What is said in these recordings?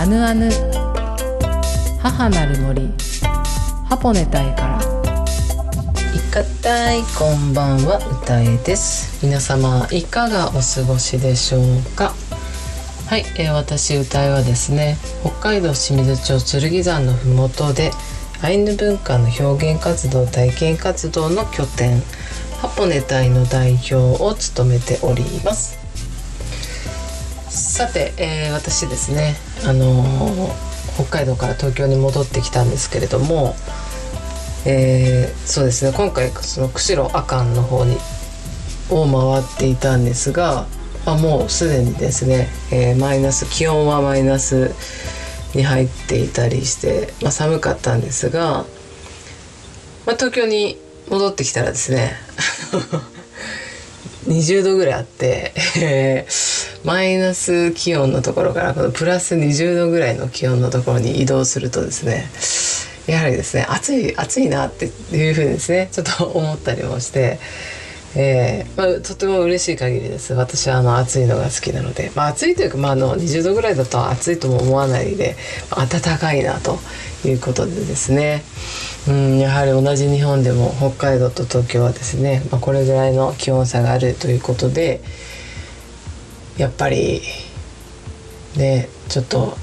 アヌアヌ母なる森ハポネタイから。いかたいこんばんは歌えです。皆様いかがお過ごしでしょうか？はい、えー、私歌えはですね北海道清水町剣山のふもとでアイヌ文化の表現活動体験活動の拠点ハポネ隊の代表を務めております。さて、えー、私ですねあの、北海道から東京に戻ってきたんですけれども、えー、そうですね今回その釧路阿寒の方にを回っていたんですが、あ、もうすでにですね、えマイナス気温はマイナスに入っていたりして、まあ、寒かったんですが、まあ、東京に戻ってきたらですね 20度ぐらいあって、マイナス気温のところからこのプラス20度ぐらいの気温のところに移動するとですねやはりですね暑い暑いなっていうふうにですね ちょっと思ったりもして。えーまあ、とても嬉しい限りです私はあの暑いのが好きなので、まあ、暑いというか、まあ、あの20度ぐらいだと暑いとも思わないで、まあ、暖かいなということでですねうんやはり同じ日本でも北海道と東京はですね、まあ、これぐらいの気温差があるということでやっぱりねちょっと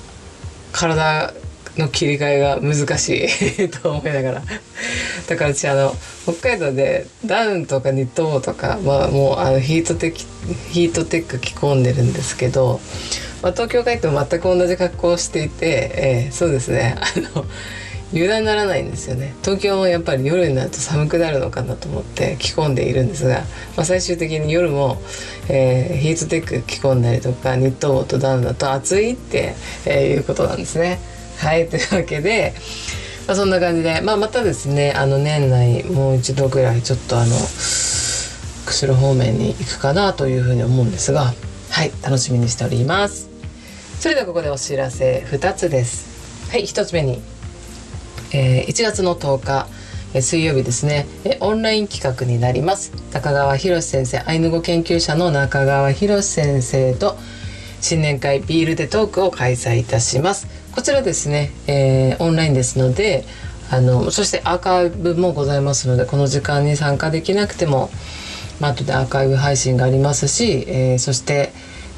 体の切り替えが難しい と思いながら。だから私あの北海道でダウンとかニット帽とか、まあ、もうあのヒートテックヒートテック着込んでるんですけど、まあ、東京帰っても全く同じ格好をしていて、えー、そうですね。あの油断ならないんですよね。東京もやっぱり夜になると寒くなるのかなと思って着込んでいるんですが、まあ、最終的に夜も、えー、ヒートテック着込んだりとかニット帽とダウンだと暑いって、えー、いうことなんですね。はいというわけで、まあ、そんな感じで、まあ、またですねあの年内もう一度ぐらいちょっとあの釧路方面に行くかなというふうに思うんですがはい楽しみにしております。それではここでお知らせ2つです。はい1つ目にえー、1月の10日、え、水曜日ですね、え、オンライン企画になります。中川博先生アイヌ語研究者の中川博先生と新年会ビールでトークを開催いたします。こちらですね、えー、オンラインですのであのそしてアーカイブもございますのでこの時間に参加できなくても、まあ後でアーカイブ配信がありますし、えー、そして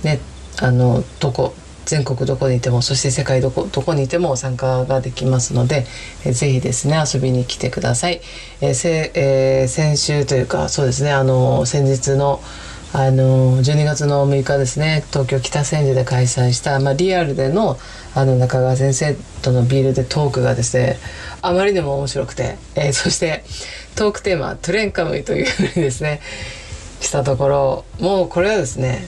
ねあのどこ全国どこにいてもそして世界どこどこにいても参加ができますので、えー、ぜひですね遊びに来てください。えーせえー、先週というかそうですねあの先日のあの12月の6日ですね東京北千住で開催した、まあ、リアルでのあの中川先生とのビールでトークがですねあまりにも面白くて、えー、そしてトークテーマ「トレンカムイ」というふうにですねしたところもうこれはですね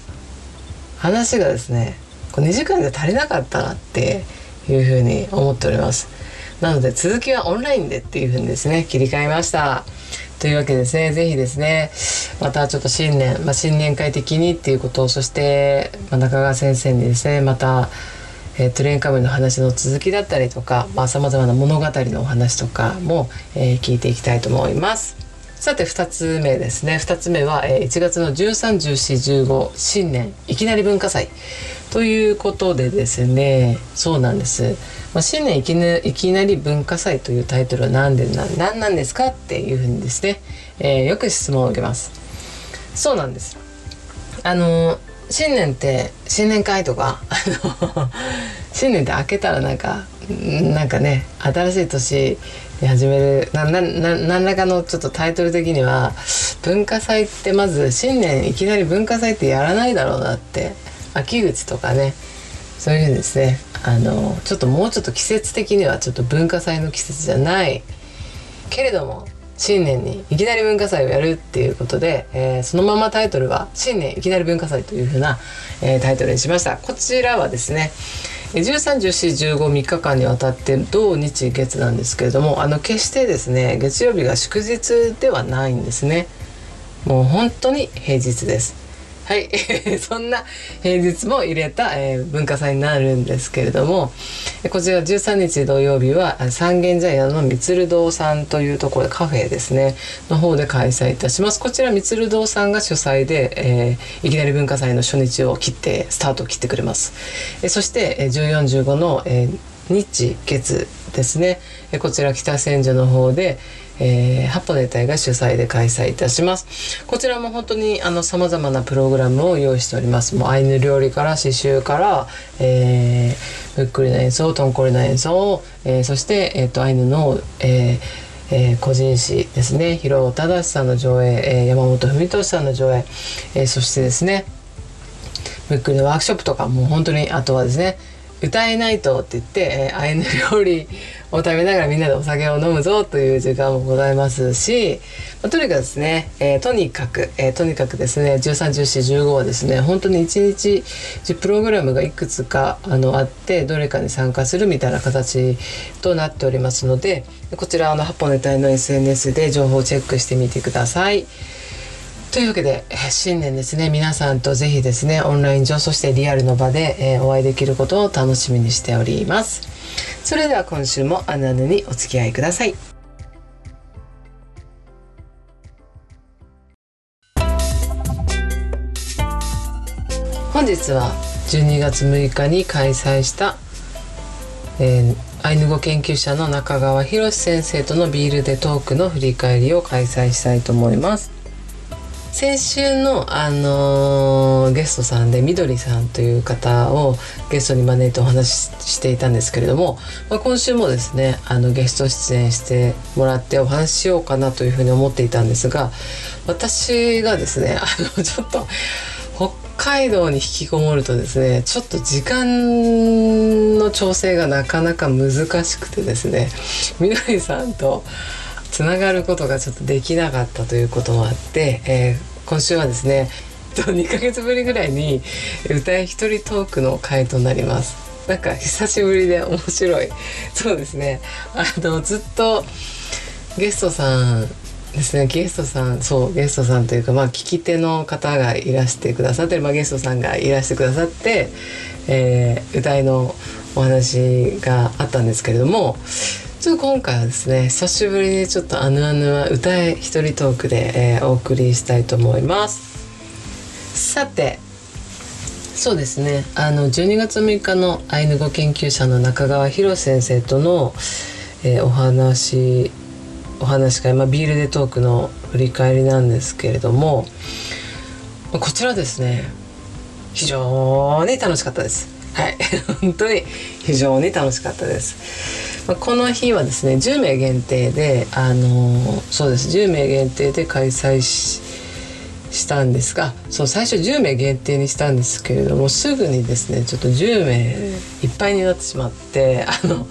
話がですね2時間で足りなかったなっていうふうに思っております。なので続きはオンラインでっていうふうにですね切り替えました。というわけですね是非ですねまたちょっと新年、まあ、新年会的にっていうことをそして、まあ、中川先生にですねまたえー、トレインカムの話の続きだったりとかさまざ、まな物語のお話とかも、えー、聞いていきたいと思います。さて2つ目ですね。2つ目は、えー、1月の131415新年いきなり文化祭。ということでですねそうなんです、まあ、新年いきないきなり文化祭というタイトルは何で何なんですかっていうふうにですね、えー、よく質問を受けます。そうなんです。あの新年って新年会とかあの 新年って開けたらなんかなんかね新しい年に始める何らかのちょっとタイトル的には文化祭ってまず新年いきなり文化祭ってやらないだろうなって秋口とかねそういうですねあのちょっともうちょっと季節的にはちょっと文化祭の季節じゃない。けれども新年にいきなり文化祭をやるっていうことで、えー、そのままタイトルは「新年いきなり文化祭」というふうな、えー、タイトルにしました。こちらはですね131415日間にわたって土日月なんですけれどもあの決してですね月曜日が祝日ではないんですね。もう本当に平日です。はい、そんな平日も入れた、えー、文化祭になるんですけれどもこちら13日土曜日は三軒茶屋のみつる堂さんというところでカフェですね。の方で開催いたします。こちらみつる堂さんが主催で、えー、いきなり文化祭の初日を切ってスタートを切ってくれます、えー、そして1415の、えー、日月ですね。こちら北千住の方でえー、ハポネ隊が主催で開催いたします。こちらも本当にあの様々なプログラムを用意しております。もうアイヌ料理から刺繍から、えー、むっくりの演奏とんこりの演奏、えー、そして、えーと、アイヌの、えーえー、個人誌ですね。広尾忠さんの上映、えー、山本文俊さんの上映、えー、そしてですねむっくりのワークショップとかもう本当にあとはですね歌えないとって言って、えー、アイヌ料理を食べながらみんなでお酒を飲むぞという時間もございますし、まあ、とにかくですね、えー、とにかく、えー、とにかくですね131415はですね本当に1日プログラムがいくつかあのあってどれかに参加するみたいな形となっておりますのでこちらの八本ネタの SNS で情報をチェックしてみてください。というわけで、新年ですね、皆さんとぜひですね、オンライン上、そしてリアルの場で、えー、お会いできることを楽しみにしております。それでは今週もアナヌにお付き合いください。本日は12月6日に開催した、えー、アイヌ語研究者の中川博先生とのビールでトークの振り返りを開催したいと思います。先週の、あのー、ゲストさんでみどりさんという方をゲストに招いてお話ししていたんですけれども、まあ、今週もですねあのゲスト出演してもらってお話ししようかなというふうに思っていたんですが私がですね あのちょっと北海道に引きこもるとですねちょっと時間の調整がなかなか難しくてですねみどりさんとつながることがちょっとできなかったということもあって、えー、今週はですね2ヶ月ぶりぐらいに歌い一人トークの回となります。なんか久しぶりで面白い。そうですね。あのずっとゲストさんですね。ゲストさんそうゲストさんというかまあ聞き手の方がいらしてくださってる、まあ、ゲストさんがいらしてくださって、えー、歌いのお話があったんですけれどもちょっと今回はですね久しぶりにちょっと「あぬあぬは歌え一人トークで」えー、お送りしたいと思います。さてそうですね。あの12月6日のアイヌ語研究者の中川博先生との、えー、お話お話会、まあ、ビールでトークの振り返りなんですけれどもこちらですね。非常に楽しかったです。はい。本当に非常に楽しかったです。ま、この日はですね10名限定であの、そうです。10名限定で開催したんですがそう最初10名限定にしたんですけれどもすぐにですねちょっと10名いっぱいになってしまってあの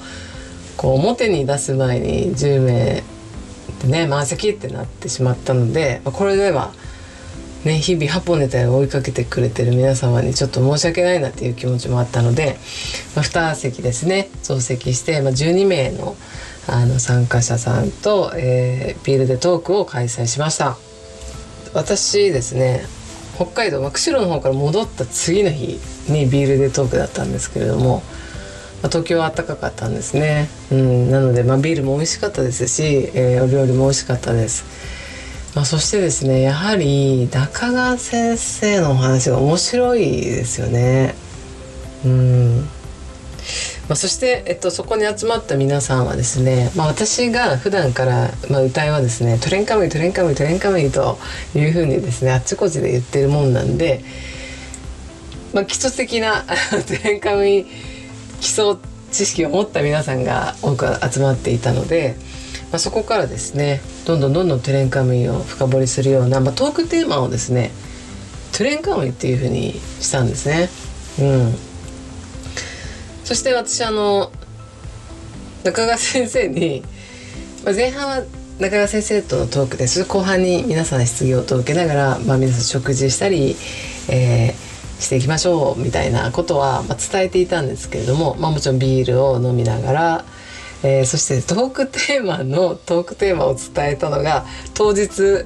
こう表に出す前に10名でね満席ってなってしまったのでこれではね、日々ハポネタを追いかけてくれてる皆様にちょっと申し訳ないなっていう気持ちもあったので、まあ、2席ですね増席して、まあ、12名のあの参加者さんと、えー、ビールでトークを開催しました。私ですね北海道、まあ、釧路の方から戻った次の日にビールでトークだったんですけれども、まあ、東京は暖かかったんですね、うん、なので、まあ、ビールも美味しかったですし、えー、お料理も美味しかったです。まあ、そしてですねやはり中川先生のお話が面白いですよね。うんまあ、そして、えっと、そこに集まった皆さんはですね、まあ、私が普段から、まあ、歌いはですね「トレンカムイトレンカムイトレンカムイ」というふうにですねあっちこっちで言ってるもんなんで、まあ、基礎的な トレンカムイ基礎知識を持った皆さんが多く集まっていたので。まあ、そこからですねどんどんどんどんトゥレンカムイを深掘りするような、まあ、トークテーマをですねトゥレンカムイっていうふうにしたんですね。うん、そして私あの中川先生に、まあ、前半は中川先生とのトークです後半に皆さん質疑応答を受けながら、まあ、皆さん食事したり、えー、していきましょうみたいなことは、まあ、伝えていたんですけれども、まあ、もちろんビールを飲みながらえー、そしてトークテーマのトークテーマを伝えたのが当日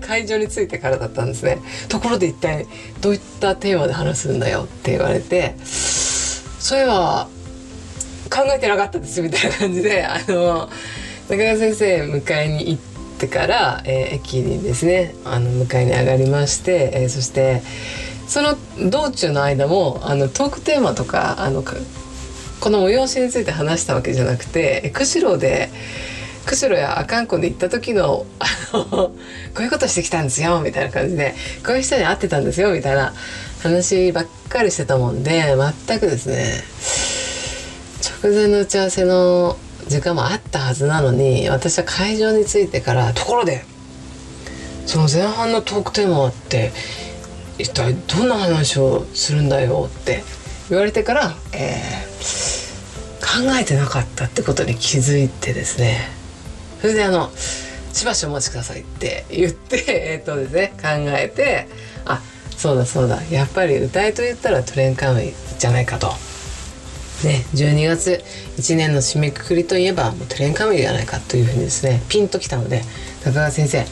会場に着いてからだったんですね。ところで一体どういったテーマで話すんだよって言われてそういえば考えてなかったですみたいな感じで あの中川先生迎えに行ってから、えー、駅にですねあの迎えに上がりまして、えー、そしてその道中の間もあのトークテーマとかあのこの催しについて話したわけじゃなくて釧路で釧路や阿寒湖で行った時のあの こういうことしてきたんですよみたいな感じでこういう人に会ってたんですよみたいな話ばっかりしてたもんで全くですね直前の打ち合わせの時間もあったはずなのに私は会場に着いてからところでその前半のトークテーマって一体どんな話をするんだよって言われてから、えー、えてなかったってことに気づいてですねそれであの「しばしお待ちください」って言って えっとですね考えてあそうだそうだやっぱり歌いと言ったらトレンカムイじゃないかと。ね、12月1年の締めくくりといえばもうトレンカムイじゃないかというふうにですねピンときたので中川先生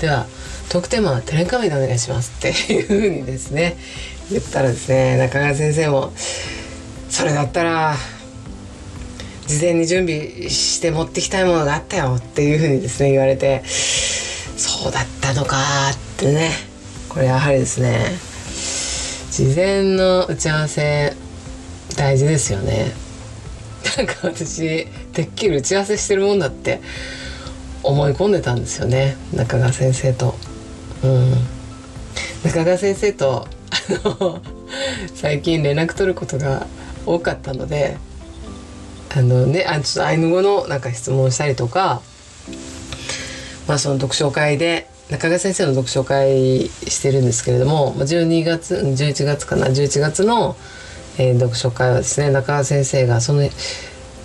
ではトークテーマはテレンカメでお願いしますって いうふうにですね言ったらですね中川先生もそれだったら事前に準備して持ってきたいものがあったよっていうふうにですね言われてそうだったのかってね。これやはりですね事前の打ち合わせ大事ですよね。なんか私てっきり打ち合わせしてるもんだって思い込んでたんですよね。中川先生と。うん、中川先生とあの最近連絡取ることが多かったのであのねあちょっとアイヌ語のなんか質問したりとかまあその読書会で中川先生の読書会してるんですけれども12月11月かな11月の、えー、読書会はですね中川先生がその、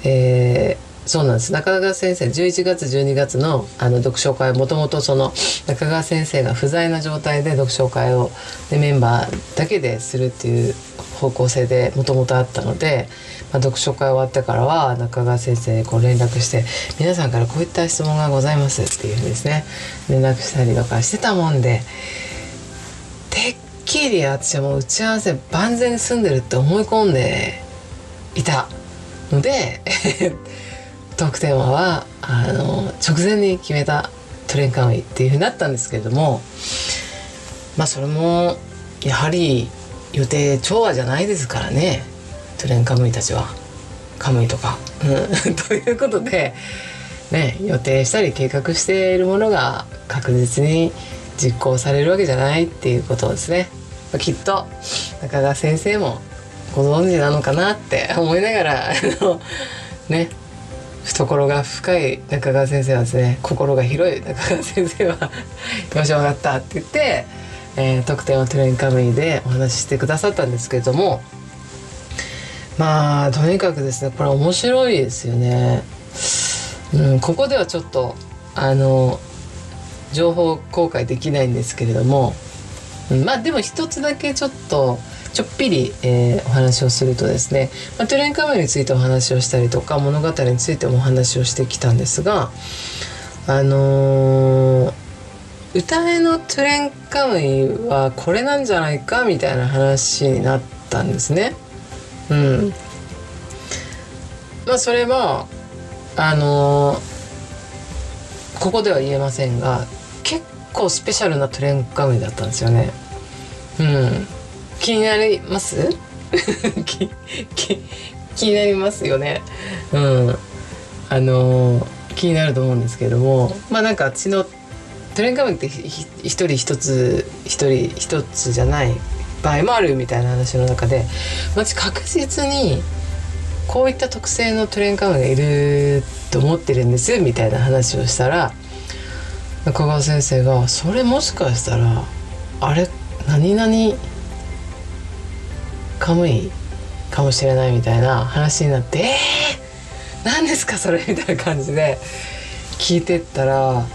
えー、そうなんです。中川先生11月12月のあの読書会もともとその中川先生が不在な状態で読書会を、ね、メンバーだけでするっていう方向性でもともとあったので、まあ、読書会終わってからは中川先生にこう連絡して「皆さんからこういった質問がございます」っていうふうにですね連絡したりとかしてたもんでてっきり私はもう打ち合わせ万全に済んでるって思い込んでいたのでトークテーマはあの直前に決めたトレンカムイっていうふうになったんですけれどもまあそれもやはり予定調和じゃないですからね。トレンカムイたちはカムイとか。ということで、ね、予定したり計画しているものが確実に実行されるわけじゃないっていうことですね。きっと中川先生もご存知なのかなって思いながらあのね懐が深い中川先生はですね心が広い中川先生は「よし分かった」って言って、えー、特典をトレインカムイでお話ししてくださったんですけれどもまあとにかくですねこれ面白いですよね。うん、ここではちょっとあの情報公開できないんですけれども、うん、まあでも一つだけちょっとちょっぴり、えー、お話をするとですね、まあ、トゥレンカムイについてお話をしたりとか物語についてもお話をしてきたんですがあのー、歌えのトゥレンカムイはこれなんじゃないかみたいな話になったんですね。うん、まあそれはあのー、ここでは言えませんが結構スペシャルなトレンカムイだったんですよね。うん。気になります？気になりますよね。うん。あの気になると思うんですけれどもまあなんか私のトレンカムイって一人一つ一人一つじゃない場合もあるみたいな話の中で私確実にこういった特性のトレンカムがいると思ってるんですみたいな話をしたら中川先生が「それもしかしたらあれ何々カムイかもしれないみたいな話になって「えー、何ですかそれ」みたいな感じで聞いてったら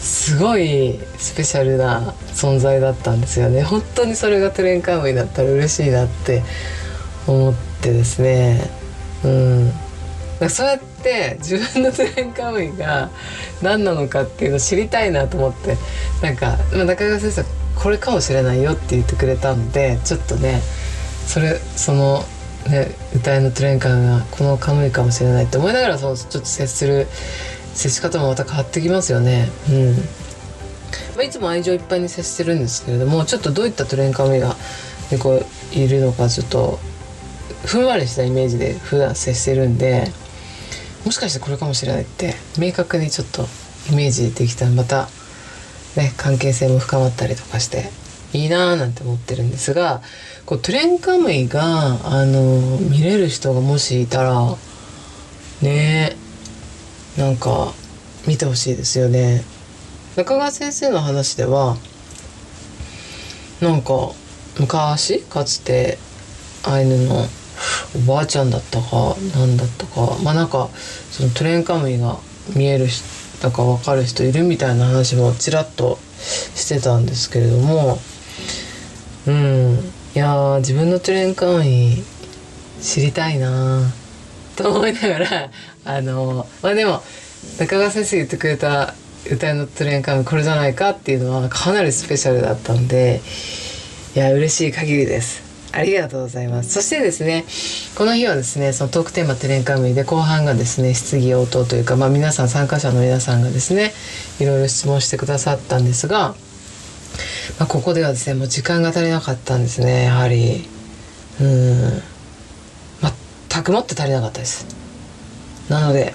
すごいスペシャルな存在だったんですよね。本当にそれがトレンカムイだったら嬉しいなって思ってですね。うん。そうやって自分のトレンカムイが何なのかっていうのを知りたいなと思って。なんか、中川先生これかもしれないよって言ってくれたんでちょっとねそれそのね歌いのトレンカムイがこのカムイかもしれないって思いながらそのちょっと接する接し方もまた変わってきますよね。うんまあ、いつも愛情いっぱいに接してるんですけれどもちょっとどういったトレンカムイが、ね、こういるのかちょっとふんわりしたイメージで普段接してるんでもしかしてこれかもしれないって明確にちょっとイメージできたらまたね関係性も深まったりとかしていいなーなんて思ってるんですがこうトレンカムイがあの見れる人がもしいたらねえなんか見てほしいですよね。中川先生の話ではなんか昔かつてアイヌのおばあちゃんだったか何だったかまあなんかそのトレンカムイが見える人だか分かる人いるみたいな話もちらっとしてたんですけれどもうんいや自分のトレンカムイ知りたいなと思いながらあのまあでも中川先生言ってくれた歌いのトレンカムこれじゃないかっていうのはかなりスペシャルだったんでいや嬉しい限りですありがとうございます。そしてですね、この日はですね、そのトークテーマテレンカムで後半がですね、質疑応答というか、まあ皆さん参加者の皆さんがですね、いろいろ質問してくださったんですが、まあ、ここではですね、もう時間が足りなかったんですね、やはり。うん。全くもって足りなかったです。なので、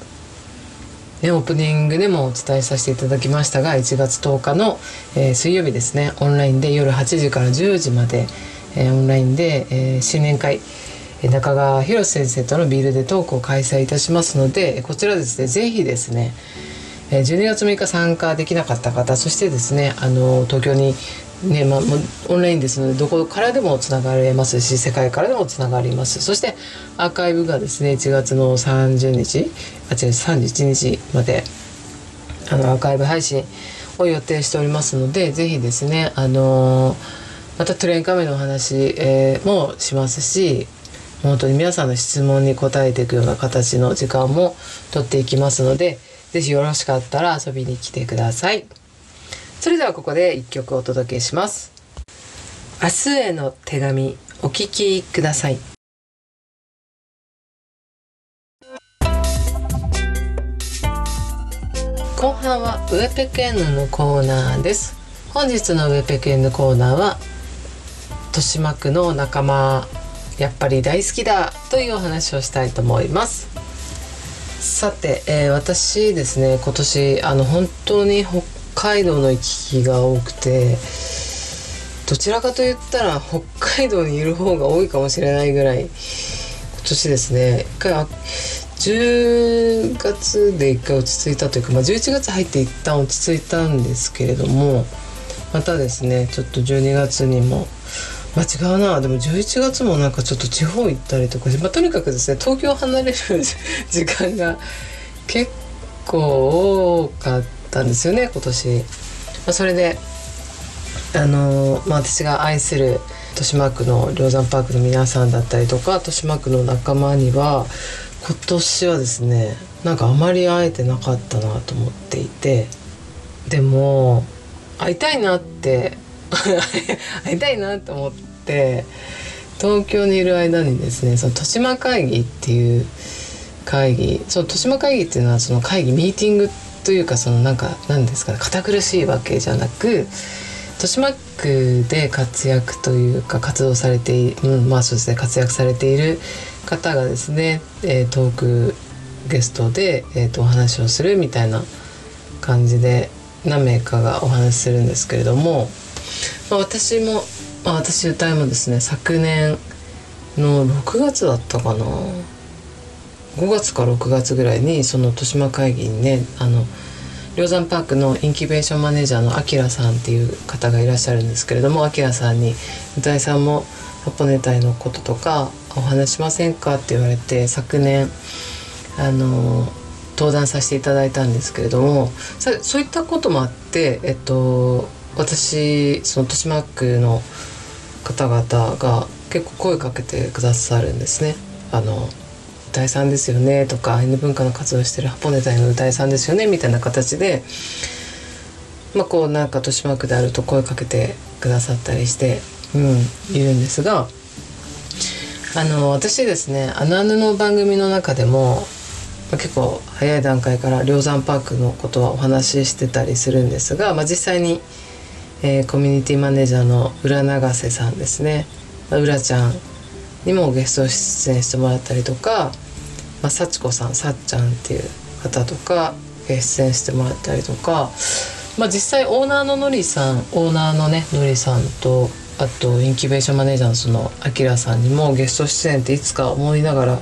ね、オープニングでもお伝えさせていただきましたが1月10日の、えー、水曜日ですねオンラインで夜8時から10時まで、えー、オンラインで、えー、新年会中川博先生とのビールでトークを開催いたしますのでこちらですね是非ですね12月6日参加できなかった方そしてですねあの東京にねまあ、オンラインですのでどこからでもつながれますし世界からでもつながります。そしてアーカイブがですね1月の30日あ違う31日まであのアーカイブ配信を予定しておりますので是非ですねあのーまたトレインカメのお話、えー、もしますし本当に皆さんの質問に答えていくような形の時間も取っていきますので是非よろしかったら遊びに来てください。それではここで一曲お届けします。明日への手紙お聞きください。後半はウェペケンヌのコーナーです。本日のウェペケンヌコーナーは豊島区の仲間やっぱり大好きだというお話をしたいと思います。さて、えー、私ですね今年あの本当に北海道の行き来が多くてどちらかと言ったら北海道にいる方が多いかもしれないぐらい今年ですね。一回10月で一回落ち着いたというか、まあ、11月入って一旦落ち着いたんですけれどもまたですねちょっと12月にもまあ、違うな。でも11月もなんかちょっと地方行ったりとかまあ、とにかくですね東京離れる時間が結構多かった。たんですよね今年。まあ、それであのまあ、私が愛する豊島区の梁山パークの皆さんだったりとか豊島区の仲間には今年はですねなんかあまり会えてなかったなと思っていてでも会いたいなって 会いたいなと思って東京にいる間にですねその豊島会議っていう会議その豊島会議っていうのはその会議ミーティングというかそのなんか何ですかね堅苦しいわけじゃなく豊島区で活躍というか活動されてい、うん、まあそうですね活躍されている方がですね、えー、トークゲストで、えーとお話をするみたいな感じで何名かがお話しするんですけれどもまあ、私も、まあ、私歌いもですね昨年の6月だったかな。5月か6月ぐらいにその豊島会議にねあの梁山パークのインキュベーションマネージャーのあきらさんっていう方がいらっしゃるんですけれどもあきらさんに「歌いさんもハポネタイのこととかお話しませんか?」って言われて昨年あの登壇させていただいたんですけれどもそういったこともあってえっと私その豊島区の方々が結構声かけてくださるんですね。あの歌いさんですよねとかアイヌ文化の活動してるハポネタイの歌いさんですよねみたいな形でまあこうなんか豊島区であると声かけてくださったりして、うん、いるんですがあの私ですねあのあのの番組の中でも結構早い段階から梁山パークのことはお話ししてたりするんですが、まあ、実際に、えー、コミュニティマネージャーの浦永瀬さんですね、まあ、浦ちゃんにもゲスト出演してもらったりとか、まあ、幸子さんさっちゃんっていう方とか出演してもらったりとか、まあ、実際オーナーののりさんオーナーのねのりさんとあとインキュベーションマネージャーのそのあきらさんにもゲスト出演っていつか思いながら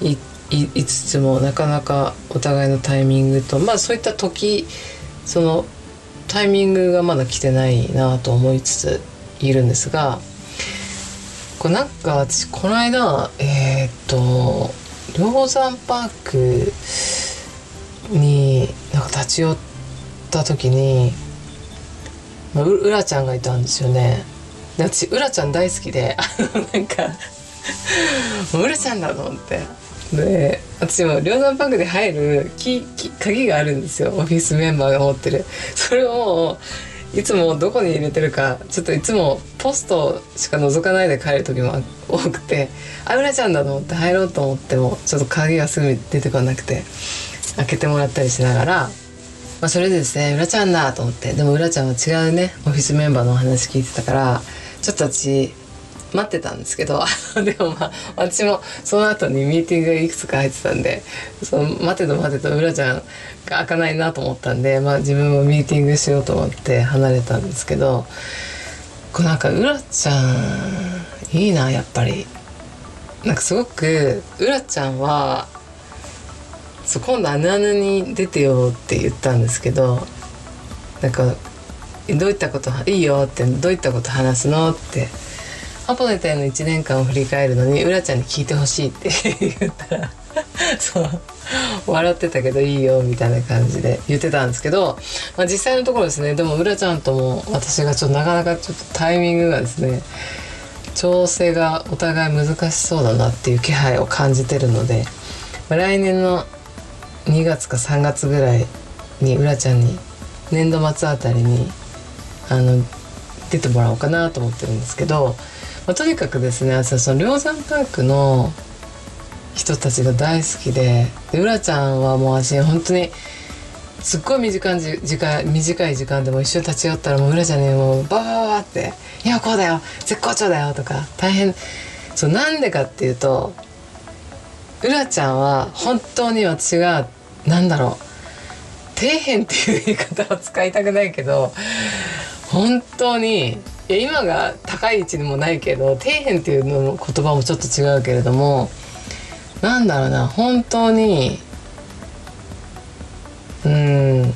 いいつつもなかなかお互いのタイミングとまあそういった時そのタイミングがまだ来てないなと思いつついるんですがこれなんか私この間えー、っと梁山パークになんか立ち寄った時に、まあ、うらちゃんがいたんですよね。で私うらちゃん大好きで あのなんかうらちゃんだと思って。で私も両山パークで入るキキ鍵があるんですよ。オフィスメンバーが持ってる。それをいつもどこに入れてるかちょっといつもポストしか覗かないで帰る時も 多くてあうらちゃんだと思って入ろうと思ってもちょっと鍵がすぐ出てこなくて開けてもらったりしながら、まあ、それでですねうらちゃんだと思ってでもうらちゃんは違うねオフィスメンバーのお話聞いてたからちょっと私待ってたんですけどでもまあ私もその後にミーティングがいくつか入ってたんでその待てと待てとうらちゃんが開かないなと思ったんで、まあ、自分もミーティングしようと思って離れたんですけどこうなんかうらちゃんいいなやっぱり。なんかすごくうらちゃんはそう今度「あぬあぬ」に出てよって言ったんですけどなんか「どういったこといいよ」って「どういったこと話すの?」ってアポネタへの1年間を振り返るのにうらちゃんに聞いてほしいって 言ったらそう笑ってたけどいいよみたいな感じで言ってたんですけど、まあ、実際のところですね。でもうらちゃんとも私がちょっとなかなかちょっとタイミングがですね調整がお互い難しそうだなっていう気配を感じてるので、まあ、来年の2月か3月ぐらいにうらちゃんに年度末あたりにあの出てもらおうかなと思ってるんですけどまあ、とにかくですねその梁山パークの人たちが大好きででうらちゃんはもう私本当にすっごい短い時間短い時間でも一緒に立ち寄ったらもううらちゃんにもうババババって「いやこうだよ絶好調だよ」とか大変そうなんでかっていうとうらちゃんは本当に私が何だろう底辺っていう言い方は使いたくないけど本当にいや今が高い位置にもないけど底辺っていうのの言葉もちょっと違うけれどもなんだろうな本当にうん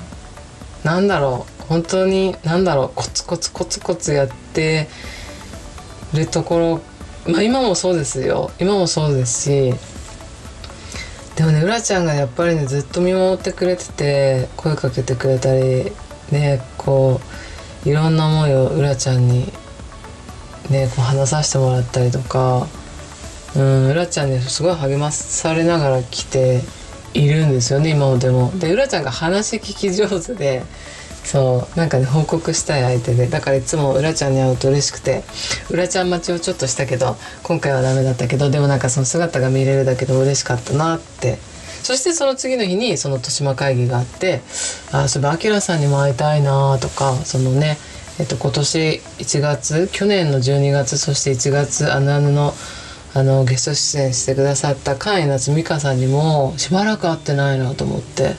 なんだろう本当になんだろうコツコツコツコツやってるところまあ今もそうですよ。今もそうですしでもねうらちゃんがやっぱりねずっと見守ってくれてて声かけてくれたりねこういろんな思いをうらちゃんにねこう話させてもらったりとかうんうらちゃんにすごい励まされながら来ているんですよね今でも。でうらちゃんが話聞き上手でそうなんかね報告したい相手でだからいつもうらちゃんに会うと嬉しくてうらちゃん待ちをちょっとしたけど今回はダメだったけどでもなんかその姿が見れるだけで嬉しかったなってそしてその次の日にその豊島会議があってああそういえば明さんにも会いたいなとかそのねえっと、今年1月去年の12月そして1月あのあのあのゲスト出演してくださった甲斐夏美香さんにもしばらく会ってないなと思って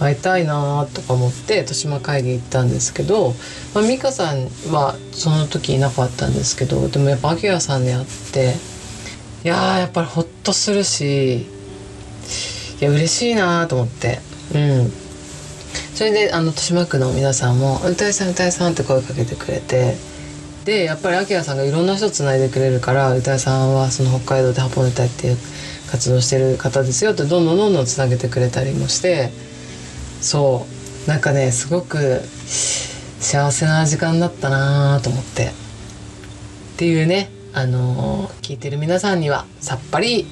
会いたいなとか思って豊島会議行ったんですけど、まあ、美香さんはその時いなかったんですけどでもやっぱ明さんに会っていややっぱりほっとするしいや嬉しいなと思って。うん。それであの豊島区の皆さんも「歌いさん歌いさん」って声かけてくれて。でやっぱり明さんがいろんな人つないでくれるから歌いさんはその北海道でハポネタっていう活動してる方ですよってどんどんどんどんつなげてくれたりもして。そう。なんかねすごく幸せな時間だったなと思って。っていうねあのー、聞いてる皆さんにはさっぱり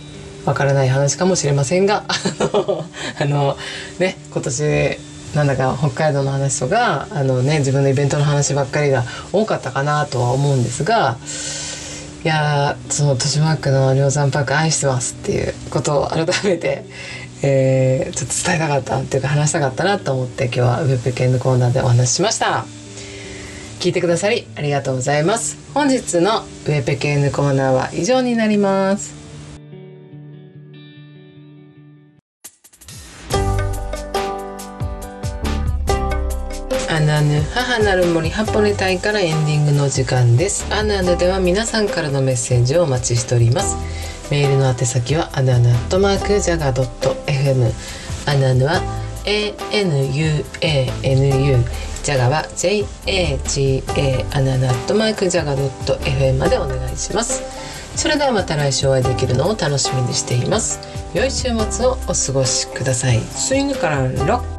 わからない話かもしれませんが あのね今年なんだか北海道の話とかあの、ね、自分のイベントの話ばっかりが多かったかなとは思うんですがいやその豊島区の梁山パーク愛してますっていうことを改めて、えー、ちょっと伝えたかったっていうか話したかったなと思って今日はウェブ系のコーナーでお話ししました。聞いてくださりありがとうございます。本日のウェペ系のコーナーは以上になります。ナヌ母なる森ハポネ隊からエンディングの時間です。アナヌでは皆さんからのメッセージをお待ちしております。メールの宛先はアナヌアットマークジャガドット FM アナヌは ANUANU ジャガは JAGA アナナットマークジャガドット FM までお願いします。それではまた来週お会いできるのを楽しみにしています。良い週末をお過ごしください。スイングからロック